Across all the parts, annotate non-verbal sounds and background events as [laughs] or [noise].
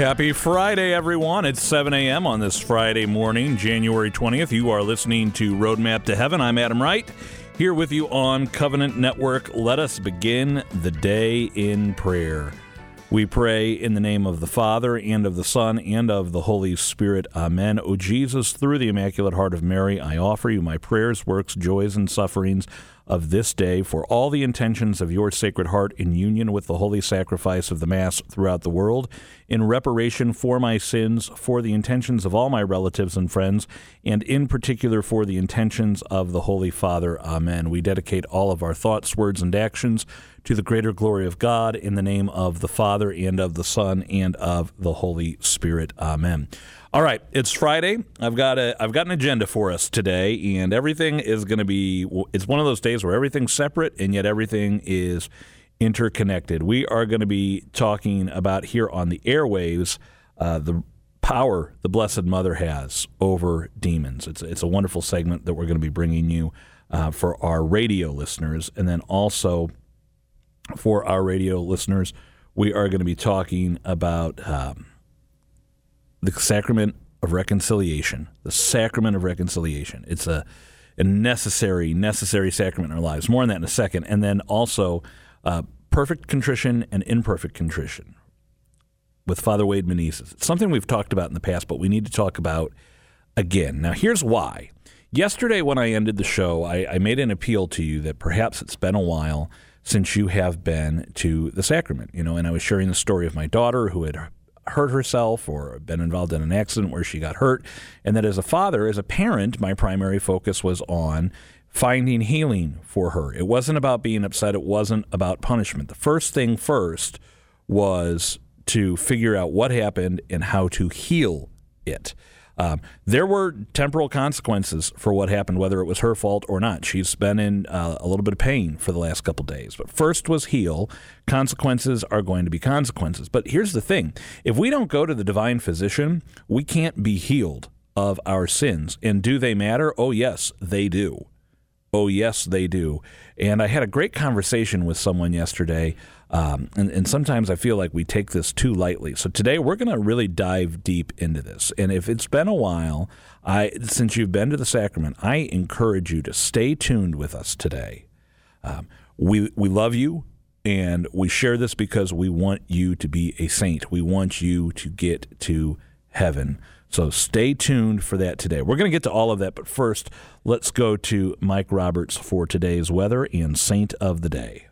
Happy Friday, everyone. It's 7 a.m. on this Friday morning, January 20th. You are listening to Roadmap to Heaven. I'm Adam Wright, here with you on Covenant Network. Let us begin the day in prayer. We pray in the name of the Father, and of the Son, and of the Holy Spirit. Amen. O Jesus, through the Immaculate Heart of Mary, I offer you my prayers, works, joys, and sufferings of this day for all the intentions of your Sacred Heart in union with the holy sacrifice of the Mass throughout the world, in reparation for my sins, for the intentions of all my relatives and friends, and in particular for the intentions of the Holy Father. Amen. We dedicate all of our thoughts, words, and actions to the greater glory of God in the name of the Father and of the Son and of the Holy Spirit. Amen. All right, it's Friday. I've got a I've got an agenda for us today, and everything is going to be. It's one of those days where everything's separate and yet everything is interconnected. We are going to be talking about here on the airwaves uh, the power the Blessed Mother has over demons. It's it's a wonderful segment that we're going to be bringing you uh, for our radio listeners, and then also for our radio listeners, we are going to be talking about. Um, the sacrament of reconciliation, the sacrament of reconciliation. It's a, a necessary, necessary sacrament in our lives. More on that in a second. And then also uh, perfect contrition and imperfect contrition with Father Wade Menezes. It's something we've talked about in the past, but we need to talk about again. Now, here's why. Yesterday, when I ended the show, I, I made an appeal to you that perhaps it's been a while since you have been to the sacrament, you know, and I was sharing the story of my daughter who had hurt herself or been involved in an accident where she got hurt. And that as a father, as a parent, my primary focus was on finding healing for her. It wasn't about being upset, it wasn't about punishment. The first thing first was to figure out what happened and how to heal it. Um, there were temporal consequences for what happened, whether it was her fault or not. She's been in uh, a little bit of pain for the last couple days. But first was heal. Consequences are going to be consequences. But here's the thing if we don't go to the divine physician, we can't be healed of our sins. And do they matter? Oh, yes, they do. Oh, yes, they do. And I had a great conversation with someone yesterday um, and, and sometimes I feel like we take this too lightly. So today we're going to really dive deep into this. And if it's been a while, I since you've been to the sacrament, I encourage you to stay tuned with us today. Um, we we love you, and we share this because we want you to be a saint. We want you to get to heaven. So stay tuned for that today. We're going to get to all of that, but first, let's go to Mike Roberts for today's weather and saint of the day.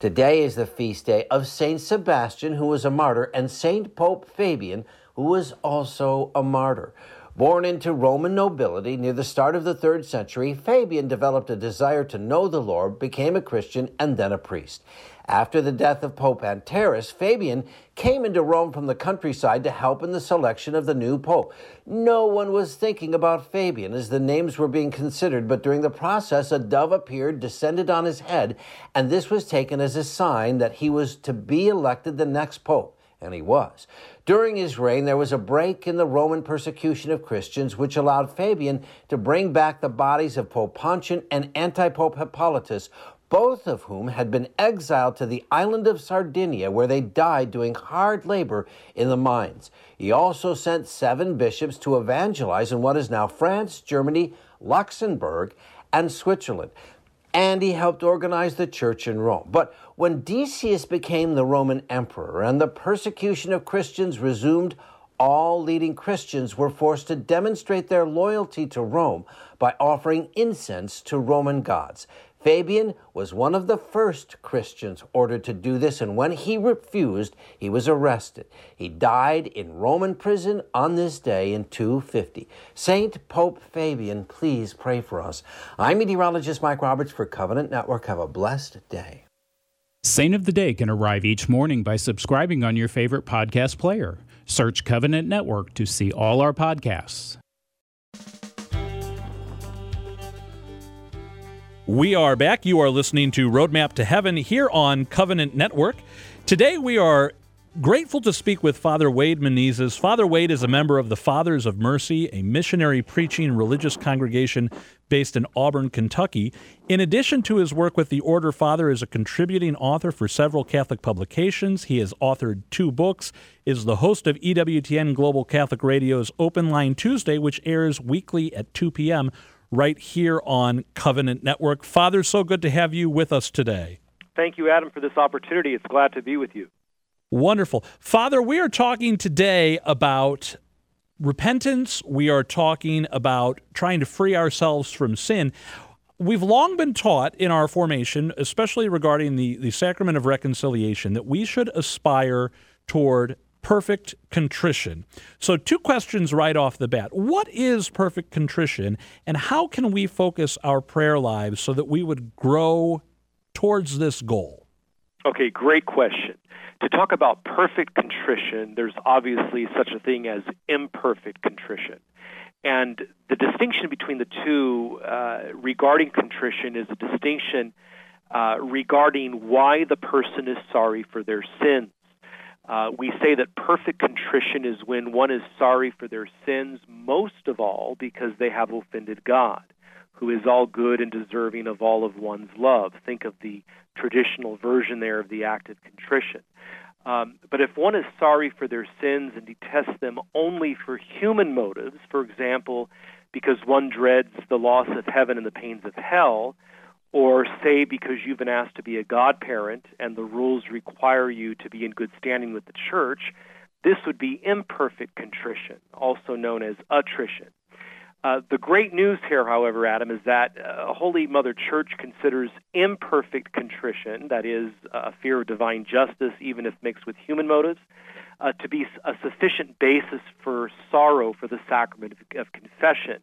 Today is the feast day of Saint Sebastian, who was a martyr, and Saint Pope Fabian, who was also a martyr. Born into Roman nobility near the start of the third century, Fabian developed a desire to know the Lord, became a Christian, and then a priest. After the death of Pope Anterus, Fabian came into Rome from the countryside to help in the selection of the new pope. No one was thinking about Fabian as the names were being considered, but during the process, a dove appeared, descended on his head, and this was taken as a sign that he was to be elected the next pope. And he was. During his reign, there was a break in the Roman persecution of Christians, which allowed Fabian to bring back the bodies of Pope Pontian and anti Pope Hippolytus, both of whom had been exiled to the island of Sardinia, where they died doing hard labor in the mines. He also sent seven bishops to evangelize in what is now France, Germany, Luxembourg, and Switzerland. And he helped organize the church in Rome. But when Decius became the Roman emperor and the persecution of Christians resumed, all leading Christians were forced to demonstrate their loyalty to Rome by offering incense to Roman gods. Fabian was one of the first Christians ordered to do this, and when he refused, he was arrested. He died in Roman prison on this day in 250. Saint Pope Fabian, please pray for us. I'm meteorologist Mike Roberts for Covenant Network. Have a blessed day. Saint of the Day can arrive each morning by subscribing on your favorite podcast player. Search Covenant Network to see all our podcasts. We are back. You are listening to Roadmap to Heaven here on Covenant Network. Today we are Grateful to speak with Father Wade Menezes. Father Wade is a member of the Fathers of Mercy, a missionary preaching religious congregation based in Auburn, Kentucky. In addition to his work with the Order, Father is a contributing author for several Catholic publications. He has authored two books, is the host of EWTN Global Catholic Radio's Open Line Tuesday, which airs weekly at 2 p.m. right here on Covenant Network. Father, so good to have you with us today. Thank you, Adam, for this opportunity. It's glad to be with you. Wonderful. Father, we are talking today about repentance. We are talking about trying to free ourselves from sin. We've long been taught in our formation, especially regarding the, the sacrament of reconciliation, that we should aspire toward perfect contrition. So, two questions right off the bat. What is perfect contrition, and how can we focus our prayer lives so that we would grow towards this goal? Okay, great question. To talk about perfect contrition, there's obviously such a thing as imperfect contrition. And the distinction between the two uh, regarding contrition is a distinction uh, regarding why the person is sorry for their sins. Uh, we say that perfect contrition is when one is sorry for their sins, most of all because they have offended God, who is all good and deserving of all of one's love. Think of the traditional version there of the act of contrition. Um, but if one is sorry for their sins and detests them only for human motives, for example, because one dreads the loss of heaven and the pains of hell, or say because you've been asked to be a godparent and the rules require you to be in good standing with the church, this would be imperfect contrition, also known as attrition. Uh, the great news here, however, Adam, is that uh, Holy Mother Church considers imperfect contrition, that is, a fear of divine justice, even if mixed with human motives, uh, to be a sufficient basis for sorrow for the sacrament of, of confession.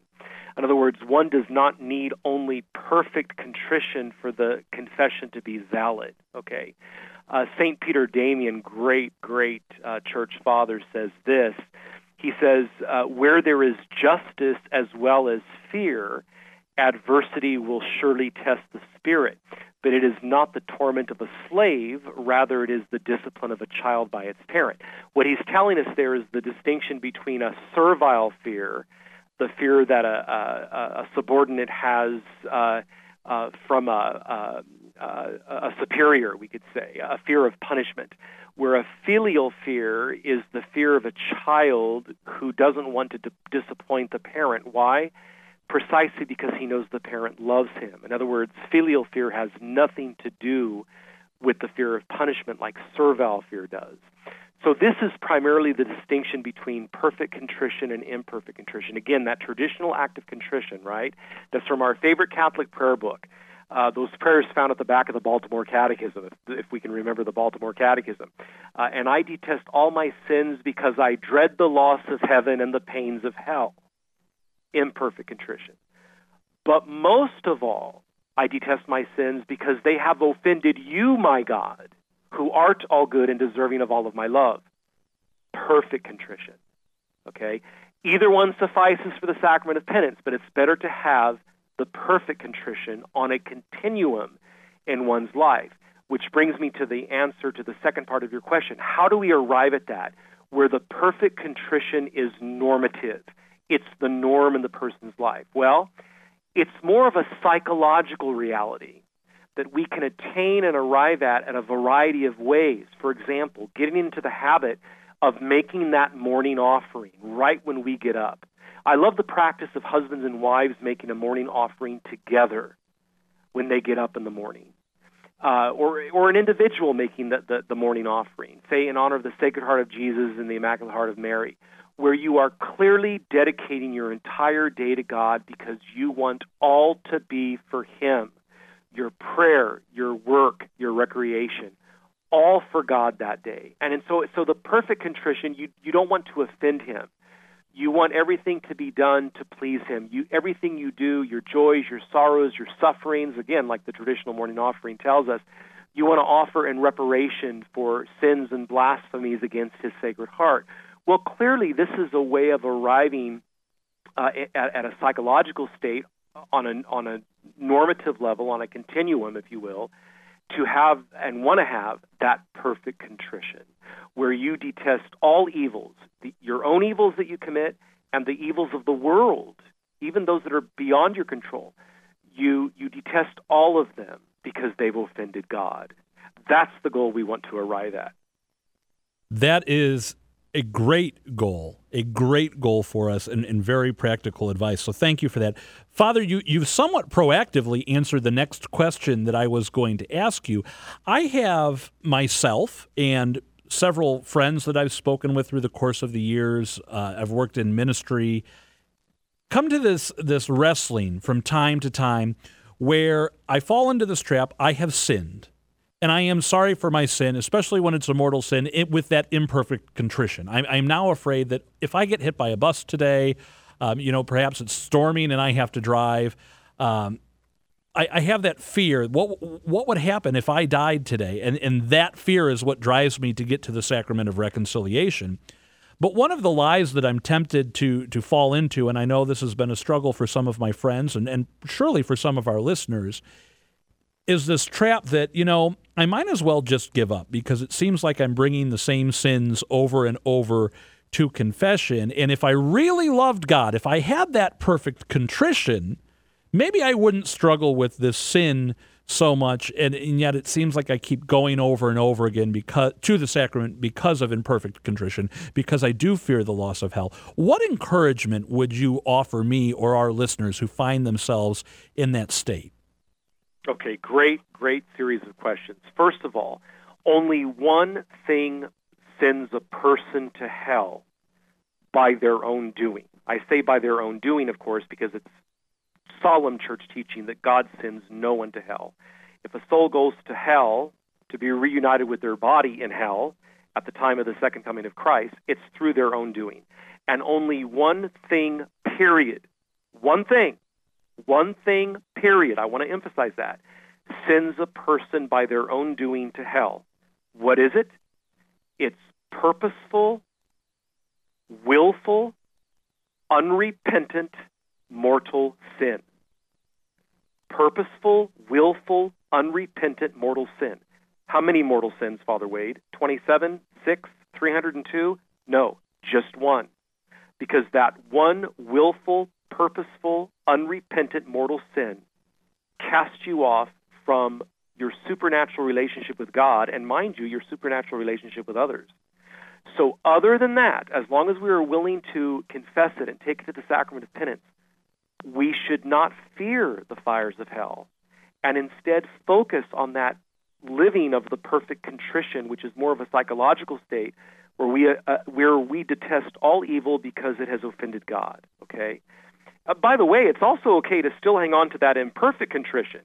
In other words, one does not need only perfect contrition for the confession to be valid. Okay, uh, Saint Peter Damian, great, great uh, church father, says this he says, uh, where there is justice as well as fear, adversity will surely test the spirit. But it is not the torment of a slave, rather, it is the discipline of a child by its parent. What he's telling us there is the distinction between a servile fear, the fear that a, a, a subordinate has uh, uh, from a, a, a superior, we could say, a fear of punishment where a filial fear is the fear of a child who doesn't want to d- disappoint the parent. Why? Precisely because he knows the parent loves him. In other words, filial fear has nothing to do with the fear of punishment like servile fear does. So, this is primarily the distinction between perfect contrition and imperfect contrition. Again, that traditional act of contrition, right? That's from our favorite Catholic prayer book uh, those prayers found at the back of the Baltimore Catechism, if, if we can remember the Baltimore Catechism. Uh, and I detest all my sins because I dread the loss of heaven and the pains of hell. Imperfect contrition. But most of all, I detest my sins because they have offended you, my God, who art all good and deserving of all of my love. Perfect contrition. Okay? Either one suffices for the sacrament of penance, but it's better to have the perfect contrition on a continuum in one's life. Which brings me to the answer to the second part of your question. How do we arrive at that where the perfect contrition is normative? It's the norm in the person's life. Well, it's more of a psychological reality that we can attain and arrive at in a variety of ways. For example, getting into the habit of making that morning offering right when we get up. I love the practice of husbands and wives making a morning offering together when they get up in the morning. Uh, or, or an individual making the, the, the morning offering, say in honor of the Sacred Heart of Jesus and the Immaculate Heart of Mary, where you are clearly dedicating your entire day to God because you want all to be for Him your prayer, your work, your recreation, all for God that day. And, and so, so the perfect contrition, you, you don't want to offend Him. You want everything to be done to please Him. You, everything you do, your joys, your sorrows, your sufferings, again, like the traditional morning offering tells us, you want to offer in reparation for sins and blasphemies against His Sacred Heart. Well, clearly, this is a way of arriving uh, at, at a psychological state on a, on a normative level, on a continuum, if you will, to have and want to have that perfect contrition where you detest all evils, the, your own evils that you commit and the evils of the world, even those that are beyond your control. You, you detest all of them because they've offended God. That's the goal we want to arrive at. That is a great goal, a great goal for us, and, and, very practical advice. So thank you for that. Father, you, you've somewhat proactively answered the next question that I was going to ask you. I have myself and several friends that I've spoken with through the course of the years, uh, I've worked in ministry, come to this, this wrestling from time to time where I fall into this trap. I have sinned and I am sorry for my sin, especially when it's a mortal sin, it, with that imperfect contrition. I'm, I'm, now afraid that if I get hit by a bus today, um, you know, perhaps it's storming and I have to drive. Um, I, I, have that fear. What what would happen if I died today? And and that fear is what drives me to get to the sacrament of reconciliation. But one of the lies that I'm tempted to to fall into, and I know this has been a struggle for some of my friends and, and surely for some of our listeners, is this trap that, you know, I might as well just give up because it seems like I'm bringing the same sins over and over to confession. And if I really loved God, if I had that perfect contrition, maybe I wouldn't struggle with this sin so much and, and, yet it seems like I keep going over and over again because to the sacrament because of imperfect contrition because I do fear the loss of hell. What encouragement would you offer me or our listeners who find themselves in that state? Okay, great, great series of questions. First of all, only one thing sends a person to hell by their own doing. I say by their own doing, of course, because it's solemn church teaching that God sends no one to hell. If a soul goes to hell to be reunited with their body in hell at the time of the second coming of Christ, it's through their own doing. And only one thing, period, one thing one thing, period, I want to emphasize that, sends a person by their own doing to hell. What is it? It's purposeful, willful, unrepentant, mortal sin. Purposeful, willful, unrepentant mortal sin. How many mortal sins, Father Wade? 27, 6, 302? No, just one. Because that one willful, purposeful, unrepentant mortal sin casts you off from your supernatural relationship with God and, mind you, your supernatural relationship with others. So, other than that, as long as we are willing to confess it and take it to the sacrament of penance, we should not fear the fires of hell and instead focus on that living of the perfect contrition, which is more of a psychological state where we, uh, where we detest all evil because it has offended God. Okay? Uh, by the way, it's also okay to still hang on to that imperfect contrition.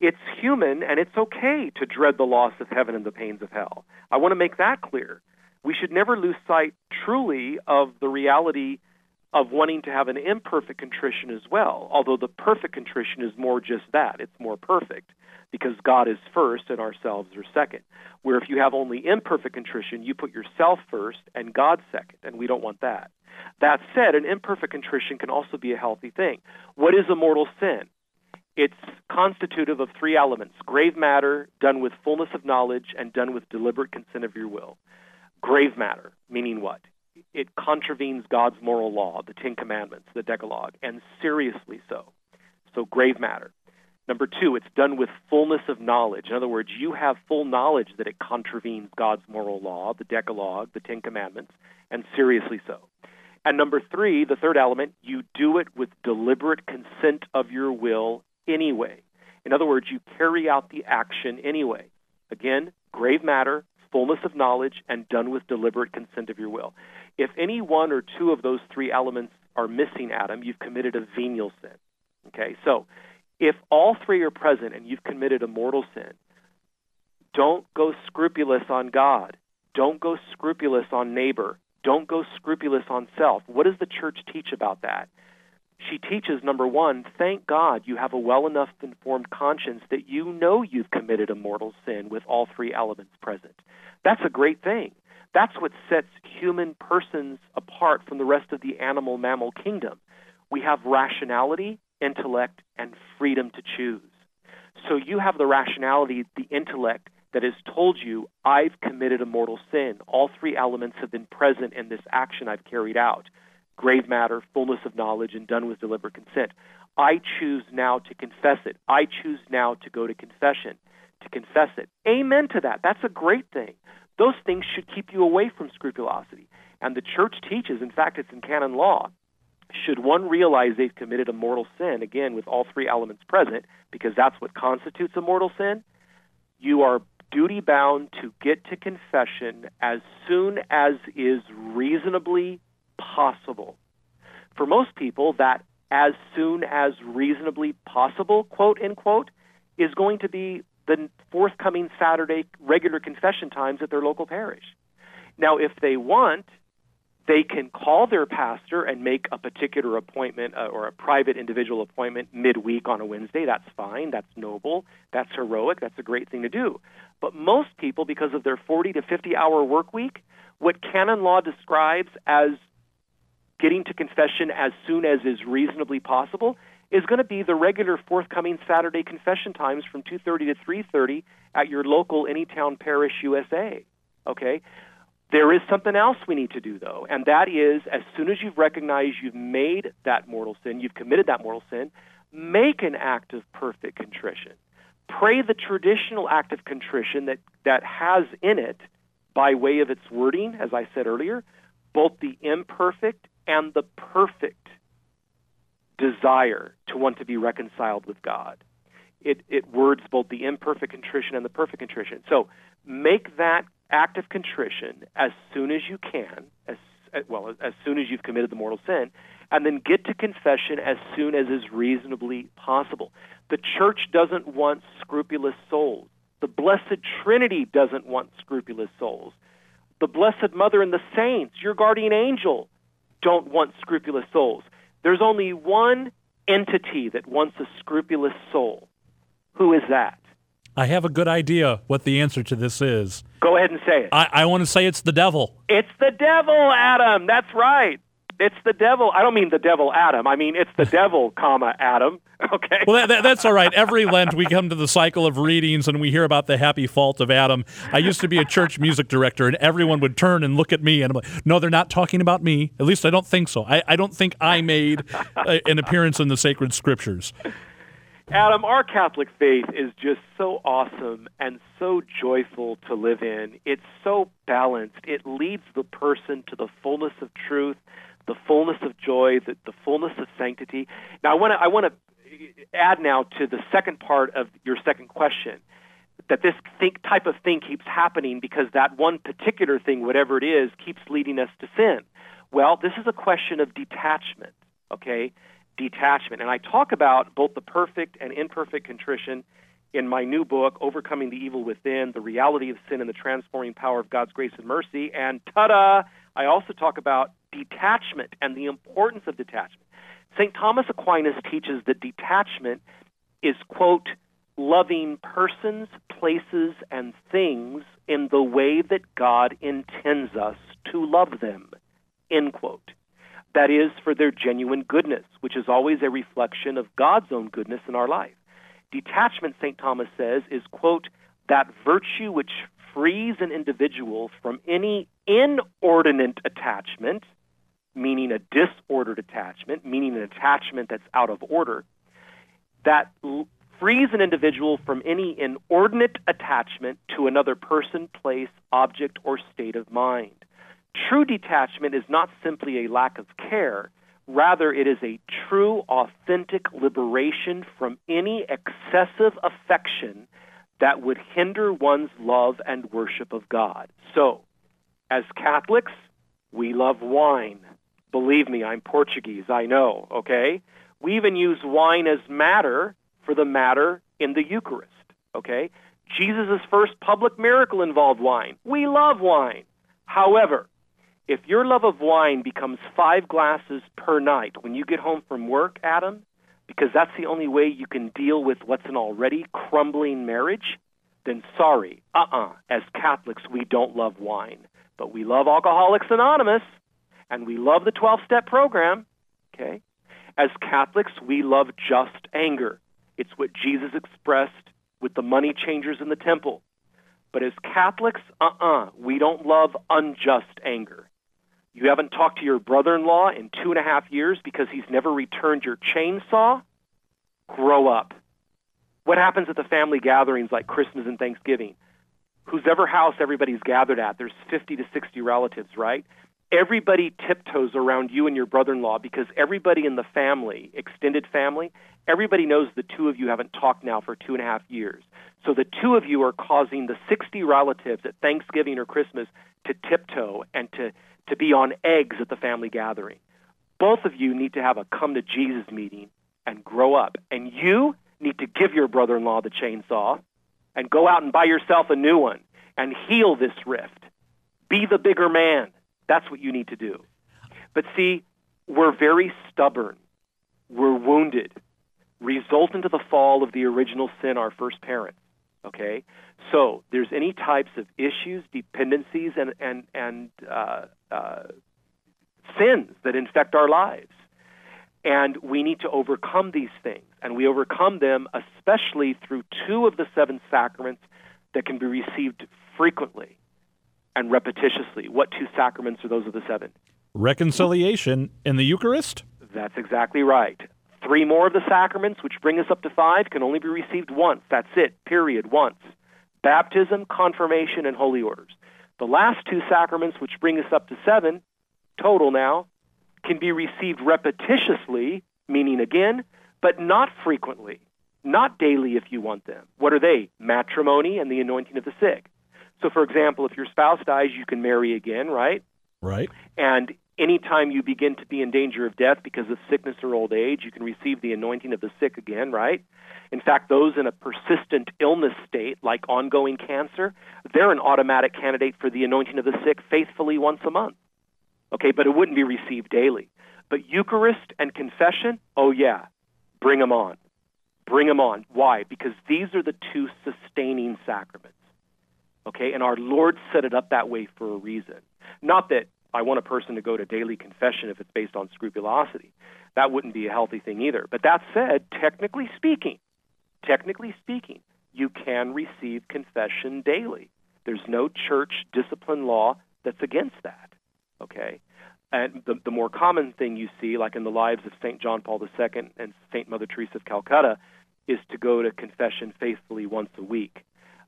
It's human and it's okay to dread the loss of heaven and the pains of hell. I want to make that clear. We should never lose sight truly of the reality of wanting to have an imperfect contrition as well, although the perfect contrition is more just that. It's more perfect because God is first and ourselves are second. Where if you have only imperfect contrition, you put yourself first and God second, and we don't want that. That said, an imperfect contrition can also be a healthy thing. What is a mortal sin? It's constitutive of three elements grave matter, done with fullness of knowledge, and done with deliberate consent of your will. Grave matter, meaning what? It contravenes God's moral law, the Ten Commandments, the Decalogue, and seriously so. So, grave matter. Number two, it's done with fullness of knowledge. In other words, you have full knowledge that it contravenes God's moral law, the Decalogue, the Ten Commandments, and seriously so. And number three, the third element, you do it with deliberate consent of your will anyway. In other words, you carry out the action anyway. Again, grave matter, fullness of knowledge, and done with deliberate consent of your will. If any one or two of those three elements are missing, Adam, you've committed a venial sin. Okay, so if all three are present and you've committed a mortal sin, don't go scrupulous on God. Don't go scrupulous on neighbor. Don't go scrupulous on self. What does the church teach about that? She teaches number one, thank God you have a well enough informed conscience that you know you've committed a mortal sin with all three elements present. That's a great thing. That's what sets human persons apart from the rest of the animal mammal kingdom. We have rationality, intellect, and freedom to choose. So you have the rationality, the intellect that has told you, I've committed a mortal sin. All three elements have been present in this action I've carried out grave matter, fullness of knowledge, and done with deliberate consent. I choose now to confess it. I choose now to go to confession, to confess it. Amen to that. That's a great thing. Those things should keep you away from scrupulosity. And the church teaches, in fact, it's in canon law, should one realize they've committed a mortal sin, again, with all three elements present, because that's what constitutes a mortal sin, you are duty bound to get to confession as soon as is reasonably possible. For most people, that as soon as reasonably possible, quote unquote, is going to be the forthcoming Saturday regular confession times at their local parish. Now, if they want, they can call their pastor and make a particular appointment uh, or a private individual appointment midweek on a Wednesday. That's fine. That's noble. That's heroic. That's a great thing to do. But most people, because of their 40 to 50 hour work week, what canon law describes as getting to confession as soon as is reasonably possible is going to be the regular forthcoming Saturday confession times from 2:30 to 3:30 at your local Anytown Parish USA. Okay? There is something else we need to do though, and that is as soon as you've recognized you've made that mortal sin, you've committed that mortal sin, make an act of perfect contrition. Pray the traditional act of contrition that, that has in it, by way of its wording, as I said earlier, both the imperfect and the perfect desire to want to be reconciled with God. It, it words both the imperfect contrition and the perfect contrition. So make that act of contrition as soon as you can, as uh, well as, as soon as you've committed the mortal sin, and then get to confession as soon as is reasonably possible. The church doesn't want scrupulous souls. The Blessed Trinity doesn't want scrupulous souls. The Blessed Mother and the saints, your guardian angel, don't want scrupulous souls. There's only one entity that wants a scrupulous soul. Who is that? I have a good idea what the answer to this is. Go ahead and say it. I, I want to say it's the devil. It's the devil, Adam. That's right. It's the devil. I don't mean the devil, Adam. I mean it's the devil, comma Adam. [laughs] Okay. Well, that, that, that's all right. Every Lent we come to the cycle of readings and we hear about the happy fault of Adam. I used to be a church music director, and everyone would turn and look at me, and I'm like, "No, they're not talking about me. At least I don't think so. I, I don't think I made a, an appearance in the sacred scriptures." Adam, our Catholic faith is just so awesome and so joyful to live in. It's so balanced. It leads the person to the fullness of truth, the fullness of joy, the, the fullness of sanctity. Now, I want to I want to add now to the second part of your second question that this think, type of thing keeps happening because that one particular thing, whatever it is, keeps leading us to sin. Well, this is a question of detachment. Okay detachment. And I talk about both the perfect and imperfect contrition in my new book, Overcoming the Evil Within The Reality of Sin and the Transforming Power of God's Grace and Mercy. And ta da! I also talk about detachment and the importance of detachment. St. Thomas Aquinas teaches that detachment is, quote, loving persons, places, and things in the way that God intends us to love them, end quote. That is, for their genuine goodness, which is always a reflection of God's own goodness in our life. Detachment, St. Thomas says, is, quote, that virtue which frees an individual from any inordinate attachment, meaning a disordered attachment, meaning an attachment that's out of order, that l- frees an individual from any inordinate attachment to another person, place, object, or state of mind. True detachment is not simply a lack of care, rather, it is a true, authentic liberation from any excessive affection that would hinder one's love and worship of God. So, as Catholics, we love wine. Believe me, I'm Portuguese, I know, okay? We even use wine as matter for the matter in the Eucharist, okay? Jesus' first public miracle involved wine. We love wine. However, if your love of wine becomes five glasses per night when you get home from work, Adam, because that's the only way you can deal with what's an already crumbling marriage, then sorry, uh uh-uh. uh. As Catholics, we don't love wine. But we love Alcoholics Anonymous, and we love the 12 step program, okay? As Catholics, we love just anger. It's what Jesus expressed with the money changers in the temple. But as Catholics, uh uh-uh, uh, we don't love unjust anger. You haven't talked to your brother in law in two and a half years because he's never returned your chainsaw? Grow up. What happens at the family gatherings like Christmas and Thanksgiving? Whose ever house everybody's gathered at, there's 50 to 60 relatives, right? Everybody tiptoes around you and your brother in law because everybody in the family, extended family, everybody knows the two of you haven't talked now for two and a half years. So the two of you are causing the 60 relatives at Thanksgiving or Christmas to tiptoe and to, to be on eggs at the family gathering. Both of you need to have a come to Jesus meeting and grow up. And you need to give your brother in law the chainsaw and go out and buy yourself a new one and heal this rift. Be the bigger man. That's what you need to do. But see, we're very stubborn. We're wounded, resultant of the fall of the original sin, our first parents. Okay, so there's any types of issues, dependencies, and and and uh, uh, sins that infect our lives, and we need to overcome these things, and we overcome them especially through two of the seven sacraments that can be received frequently and repetitiously. What two sacraments are those of the seven? Reconciliation and the Eucharist. That's exactly right. Three more of the sacraments, which bring us up to five, can only be received once. That's it, period, once. Baptism, confirmation, and holy orders. The last two sacraments, which bring us up to seven, total now, can be received repetitiously, meaning again, but not frequently, not daily if you want them. What are they? Matrimony and the anointing of the sick. So, for example, if your spouse dies, you can marry again, right? Right. And anytime you begin to be in danger of death because of sickness or old age, you can receive the anointing of the sick again, right? In fact, those in a persistent illness state, like ongoing cancer, they're an automatic candidate for the anointing of the sick faithfully once a month. Okay, but it wouldn't be received daily. But Eucharist and confession, oh yeah, bring them on. Bring them on. Why? Because these are the two sustaining sacraments. Okay, and our Lord set it up that way for a reason. Not that I want a person to go to daily confession if it's based on scrupulosity. That wouldn't be a healthy thing either. But that said, technically speaking, technically speaking, you can receive confession daily. There's no church discipline law that's against that. Okay? And the, the more common thing you see, like in the lives of St. John Paul II and St. Mother Teresa of Calcutta, is to go to confession faithfully once a week.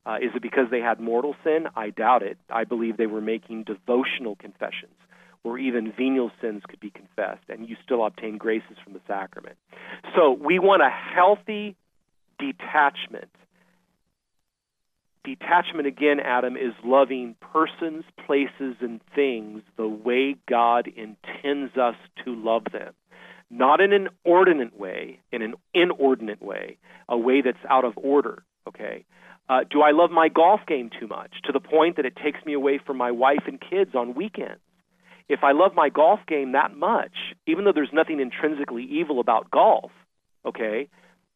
Uh, is it because they had mortal sin? I doubt it. I believe they were making devotional confessions where even venial sins could be confessed and you still obtain graces from the sacrament. So we want a healthy detachment. Detachment, again, Adam, is loving persons, places, and things the way God intends us to love them. Not in an ordinate way, in an inordinate way, a way that's out of order, okay? Uh, do I love my golf game too much to the point that it takes me away from my wife and kids on weekends? If I love my golf game that much, even though there's nothing intrinsically evil about golf, okay,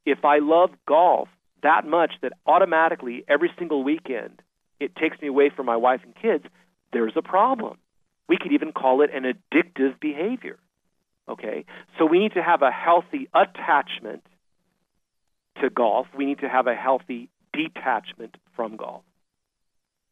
if I love golf that much that automatically every single weekend it takes me away from my wife and kids, there's a problem. We could even call it an addictive behavior. Okay? So we need to have a healthy attachment to golf. We need to have a healthy detachment from golf.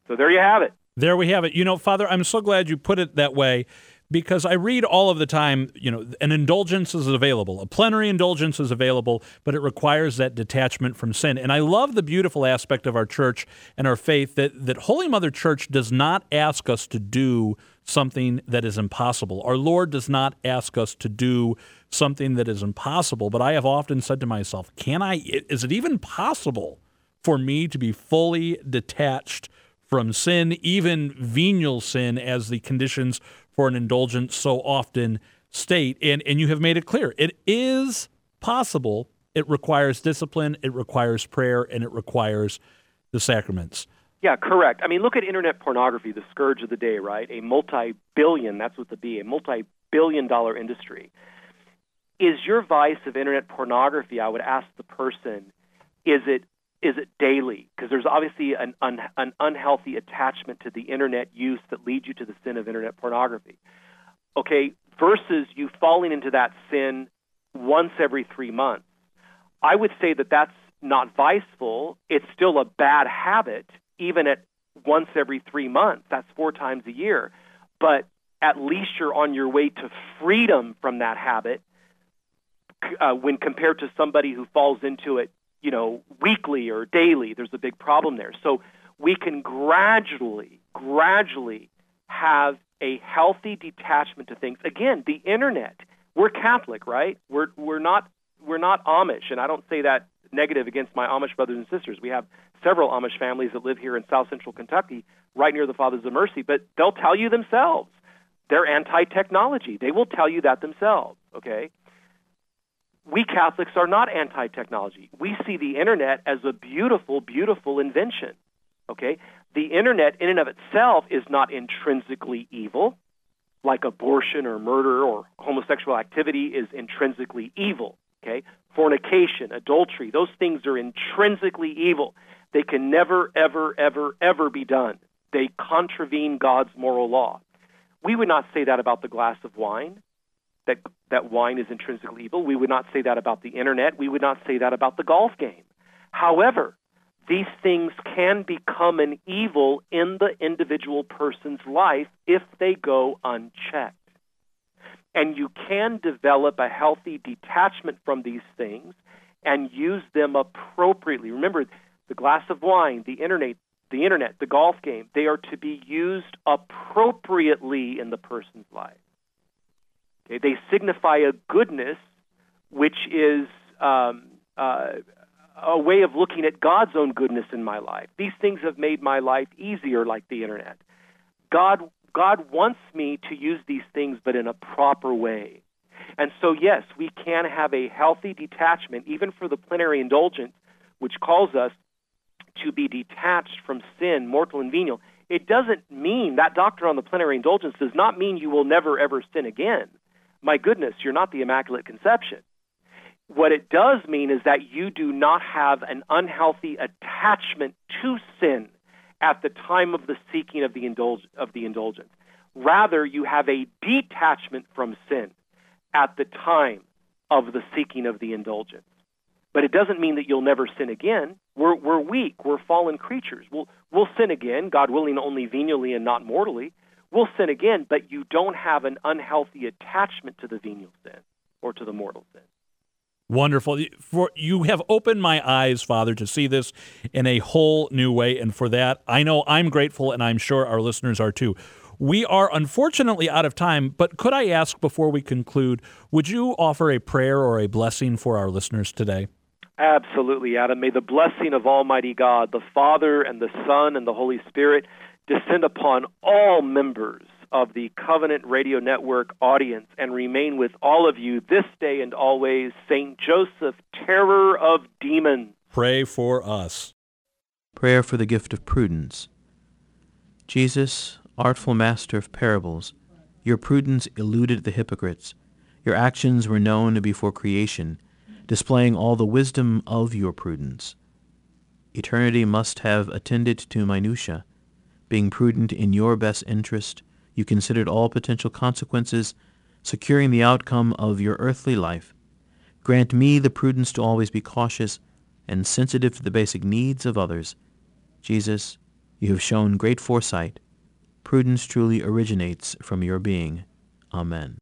So there you have it. There we have it. You know, Father, I'm so glad you put it that way because I read all of the time, you know, an indulgence is available, a plenary indulgence is available, but it requires that detachment from sin. And I love the beautiful aspect of our church and our faith that, that Holy Mother Church does not ask us to do something that is impossible. Our Lord does not ask us to do something that is impossible, but I have often said to myself, can I, is it even possible for me to be fully detached from sin, even venial sin, as the conditions for an indulgence so often state. And, and you have made it clear it is possible. It requires discipline, it requires prayer, and it requires the sacraments. Yeah, correct. I mean, look at internet pornography, the scourge of the day, right? A multi billion, that's what the B, a multi billion dollar industry. Is your vice of internet pornography, I would ask the person, is it is it daily? Because there's obviously an, un, an unhealthy attachment to the internet use that leads you to the sin of internet pornography. Okay, versus you falling into that sin once every three months. I would say that that's not viceful. It's still a bad habit, even at once every three months. That's four times a year. But at least you're on your way to freedom from that habit uh, when compared to somebody who falls into it, you know, weekly or daily. There's a big problem there. So we can gradually, gradually have a healthy detachment to things. Again, the internet. We're Catholic, right? We're we're not we're not Amish, and I don't say that negative against my Amish brothers and sisters. We have several Amish families that live here in South Central Kentucky, right near the Fathers of Mercy, but they'll tell you themselves they're anti-technology. They will tell you that themselves. Okay. We Catholics are not anti-technology. We see the internet as a beautiful, beautiful invention. Okay, the internet in and of itself is not intrinsically evil, like abortion or murder or homosexual activity is intrinsically evil. Okay, fornication, adultery, those things are intrinsically evil. They can never, ever, ever, ever be done. They contravene God's moral law. We would not say that about the glass of wine, that, that wine is intrinsically evil. We would not say that about the internet. We would not say that about the golf game. However, these things can become an evil in the individual person's life if they go unchecked. And you can develop a healthy detachment from these things and use them appropriately. Remember, the glass of wine, the internet, the internet, the golf game, they are to be used appropriately in the person's life. Okay, they signify a goodness which is um, uh, a way of looking at God's own goodness in my life. These things have made my life easier, like the internet. God, God wants me to use these things, but in a proper way. And so, yes, we can have a healthy detachment, even for the plenary indulgence, which calls us to be detached from sin, mortal and venial. It doesn't mean that doctrine on the plenary indulgence does not mean you will never ever sin again. My goodness, you're not the Immaculate Conception. What it does mean is that you do not have an unhealthy attachment to sin at the time of the seeking of the, indulg- of the indulgence. Rather, you have a detachment from sin at the time of the seeking of the indulgence. But it doesn't mean that you'll never sin again. We're, we're weak. We're fallen creatures. We'll, we'll sin again, God willing, only venially and not mortally. We'll sin again, but you don't have an unhealthy attachment to the venial sin or to the mortal sin. Wonderful. For you have opened my eyes, Father, to see this in a whole new way, and for that, I know I'm grateful, and I'm sure our listeners are too. We are unfortunately out of time, but could I ask before we conclude, would you offer a prayer or a blessing for our listeners today? Absolutely, Adam. May the blessing of Almighty God, the Father and the Son and the Holy Spirit descend upon all members of the Covenant Radio Network audience and remain with all of you this day and always. St. Joseph, terror of demons. Pray for us. Prayer for the gift of prudence. Jesus, artful master of parables, your prudence eluded the hypocrites. Your actions were known before creation, displaying all the wisdom of your prudence. Eternity must have attended to minutia. Being prudent in your best interest, you considered all potential consequences, securing the outcome of your earthly life. Grant me the prudence to always be cautious and sensitive to the basic needs of others. Jesus, you have shown great foresight. Prudence truly originates from your being. Amen.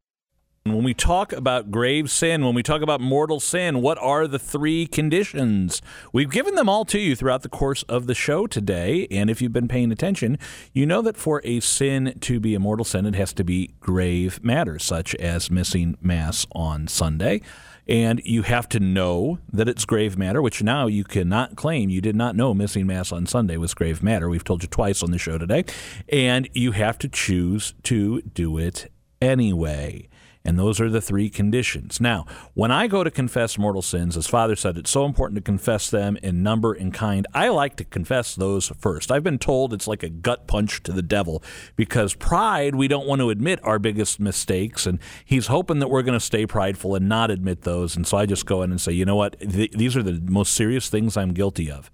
When we talk about grave sin, when we talk about mortal sin, what are the three conditions? We've given them all to you throughout the course of the show today. And if you've been paying attention, you know that for a sin to be a mortal sin, it has to be grave matters, such as missing Mass on Sunday. And you have to know that it's grave matter, which now you cannot claim you did not know missing Mass on Sunday was grave matter. We've told you twice on the show today. And you have to choose to do it anyway. And those are the three conditions. Now, when I go to confess mortal sins, as Father said, it's so important to confess them in number and kind. I like to confess those first. I've been told it's like a gut punch to the devil because pride, we don't want to admit our biggest mistakes. And he's hoping that we're going to stay prideful and not admit those. And so I just go in and say, you know what? Th- these are the most serious things I'm guilty of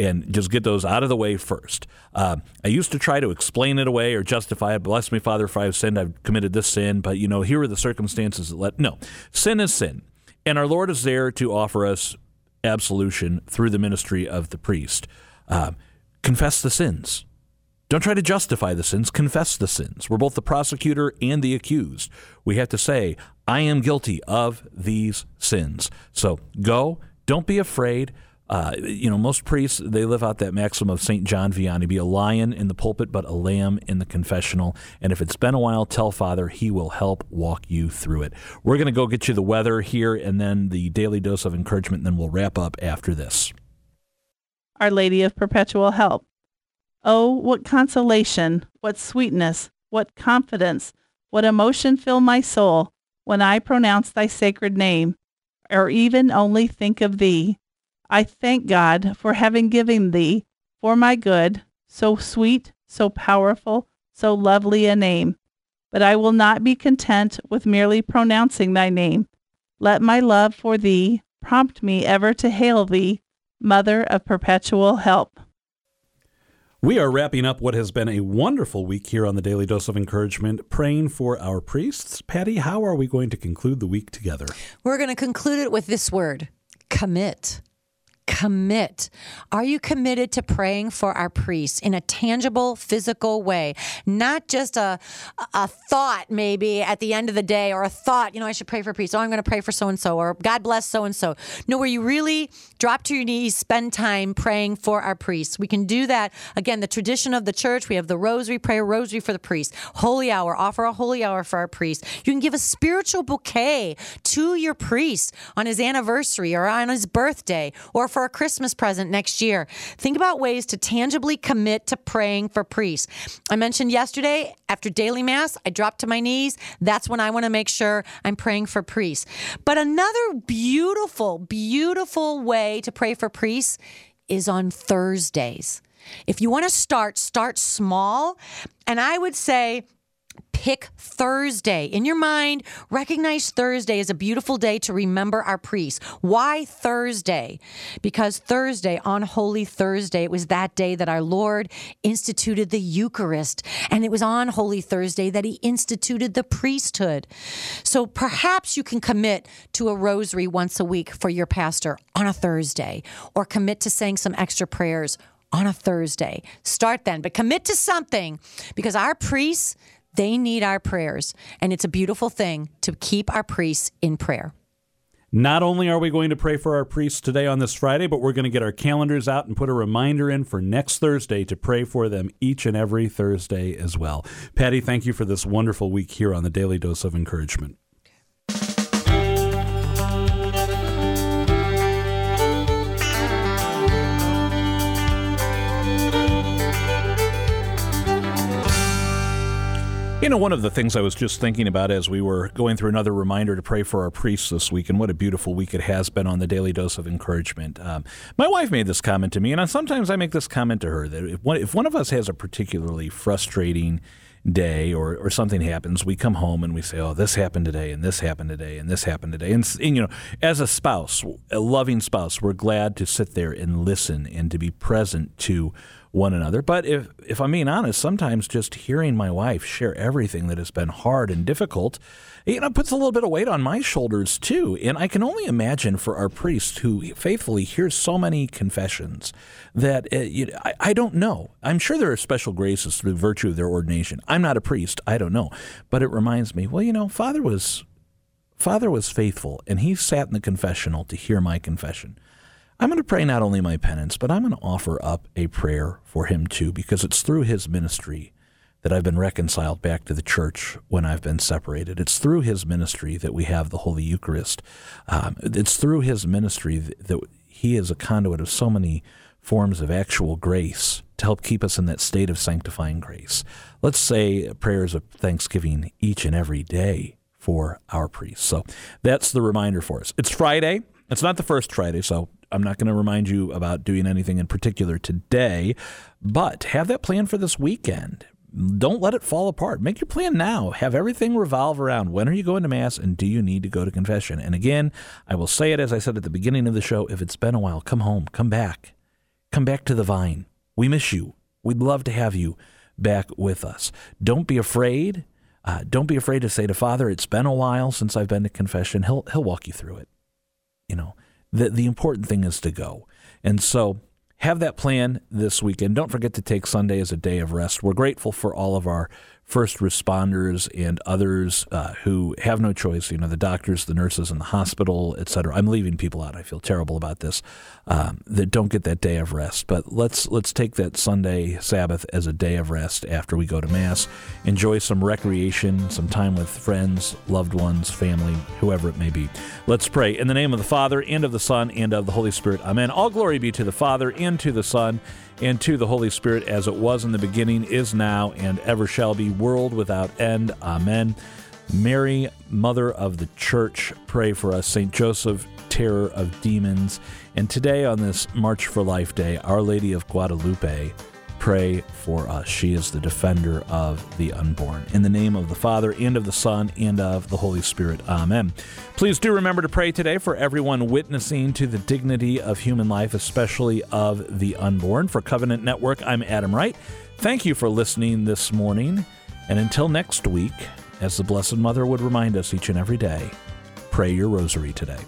and just get those out of the way first. Uh, I used to try to explain it away or justify it. Bless me, Father, for I've sinned. I've committed this sin. But, you know, here are the circumstances that let. No, sin is sin. And our Lord is there to offer us absolution through the ministry of the priest. Uh, confess the sins. Don't try to justify the sins, confess the sins. We're both the prosecutor and the accused. We have to say, I am guilty of these sins. So go, don't be afraid. Uh, you know, most priests, they live out that maxim of St. John Vianney be a lion in the pulpit, but a lamb in the confessional. And if it's been a while, tell Father, he will help walk you through it. We're going to go get you the weather here and then the daily dose of encouragement, and then we'll wrap up after this. Our Lady of Perpetual Help. Oh, what consolation, what sweetness, what confidence, what emotion fill my soul when I pronounce thy sacred name, or even only think of thee. I thank God for having given thee, for my good, so sweet, so powerful, so lovely a name. But I will not be content with merely pronouncing thy name. Let my love for thee prompt me ever to hail thee, Mother of perpetual help. We are wrapping up what has been a wonderful week here on the Daily Dose of Encouragement, praying for our priests. Patty, how are we going to conclude the week together? We're going to conclude it with this word commit commit. Are you committed to praying for our priests in a tangible, physical way? Not just a, a thought, maybe at the end of the day, or a thought, you know, I should pray for priests. Oh, I'm going to pray for so and so, or God bless so and so. No, where you really drop to your knees, spend time praying for our priests. We can do that. Again, the tradition of the church, we have the rosary, pray a rosary for the priest, holy hour, offer a holy hour for our priest. You can give a spiritual bouquet to your priest on his anniversary or on his birthday or for for a Christmas present next year. Think about ways to tangibly commit to praying for priests. I mentioned yesterday after daily mass, I drop to my knees. That's when I want to make sure I'm praying for priests. But another beautiful, beautiful way to pray for priests is on Thursdays. If you want to start, start small. And I would say, pick Thursday. In your mind, recognize Thursday as a beautiful day to remember our priests. Why Thursday? Because Thursday, on Holy Thursday, it was that day that our Lord instituted the Eucharist. And it was on Holy Thursday that he instituted the priesthood. So perhaps you can commit to a rosary once a week for your pastor on a Thursday, or commit to saying some extra prayers on a Thursday. Start then, but commit to something because our priests, they need our prayers. And it's a beautiful thing to keep our priests in prayer. Not only are we going to pray for our priests today on this Friday, but we're going to get our calendars out and put a reminder in for next Thursday to pray for them each and every Thursday as well. Patty, thank you for this wonderful week here on the Daily Dose of Encouragement. You know, one of the things I was just thinking about as we were going through another reminder to pray for our priests this week, and what a beautiful week it has been on the Daily Dose of Encouragement. Um, my wife made this comment to me, and sometimes I make this comment to her that if one, if one of us has a particularly frustrating day or, or something happens, we come home and we say, oh, this happened today, and this happened today, and this happened today. And, and, you know, as a spouse, a loving spouse, we're glad to sit there and listen and to be present to one another. But if, if I'm being honest, sometimes just hearing my wife share everything that has been hard and difficult, you know, puts a little bit of weight on my shoulders too. And I can only imagine for our priest who faithfully hears so many confessions that uh, you I, I don't know. I'm sure there are special graces through virtue of their ordination. I'm not a priest. I don't know. But it reminds me, well, you know, Father was Father was faithful, and he sat in the confessional to hear my confession. I'm going to pray not only my penance, but I'm going to offer up a prayer for him too, because it's through his ministry that I've been reconciled back to the church when I've been separated. It's through his ministry that we have the Holy Eucharist. Um, it's through his ministry that he is a conduit of so many forms of actual grace to help keep us in that state of sanctifying grace. Let's say prayers of thanksgiving each and every day for our priests. So that's the reminder for us. It's Friday. It's not the first Friday, so I'm not going to remind you about doing anything in particular today, but have that plan for this weekend. Don't let it fall apart. Make your plan now. Have everything revolve around when are you going to Mass and do you need to go to confession? And again, I will say it as I said at the beginning of the show if it's been a while, come home, come back. Come back to the vine. We miss you. We'd love to have you back with us. Don't be afraid. Uh, don't be afraid to say to Father, it's been a while since I've been to confession. He'll, he'll walk you through it. You know, The, the important thing is to go. And so have that plan this weekend. Don't forget to take Sunday as a day of rest. We're grateful for all of our first responders and others uh, who have no choice. You know, the doctors, the nurses in the hospital, et cetera. I'm leaving people out. I feel terrible about this. Um, that don't get that day of rest. But let's let's take that Sunday Sabbath as a day of rest after we go to mass. Enjoy some recreation, some time with friends, loved ones, family, whoever it may be. Let's pray in the name of the Father and of the Son and of the Holy Spirit. Amen. All glory be to the Father and to the Son and to the Holy Spirit, as it was in the beginning, is now, and ever shall be, world without end. Amen. Mary, Mother of the Church, pray for us. St. Joseph, terror of demons. And today, on this March for Life Day, Our Lady of Guadalupe, pray for us. She is the defender of the unborn. In the name of the Father, and of the Son, and of the Holy Spirit. Amen. Please do remember to pray today for everyone witnessing to the dignity of human life, especially of the unborn. For Covenant Network, I'm Adam Wright. Thank you for listening this morning. And until next week, as the Blessed Mother would remind us each and every day, pray your rosary today.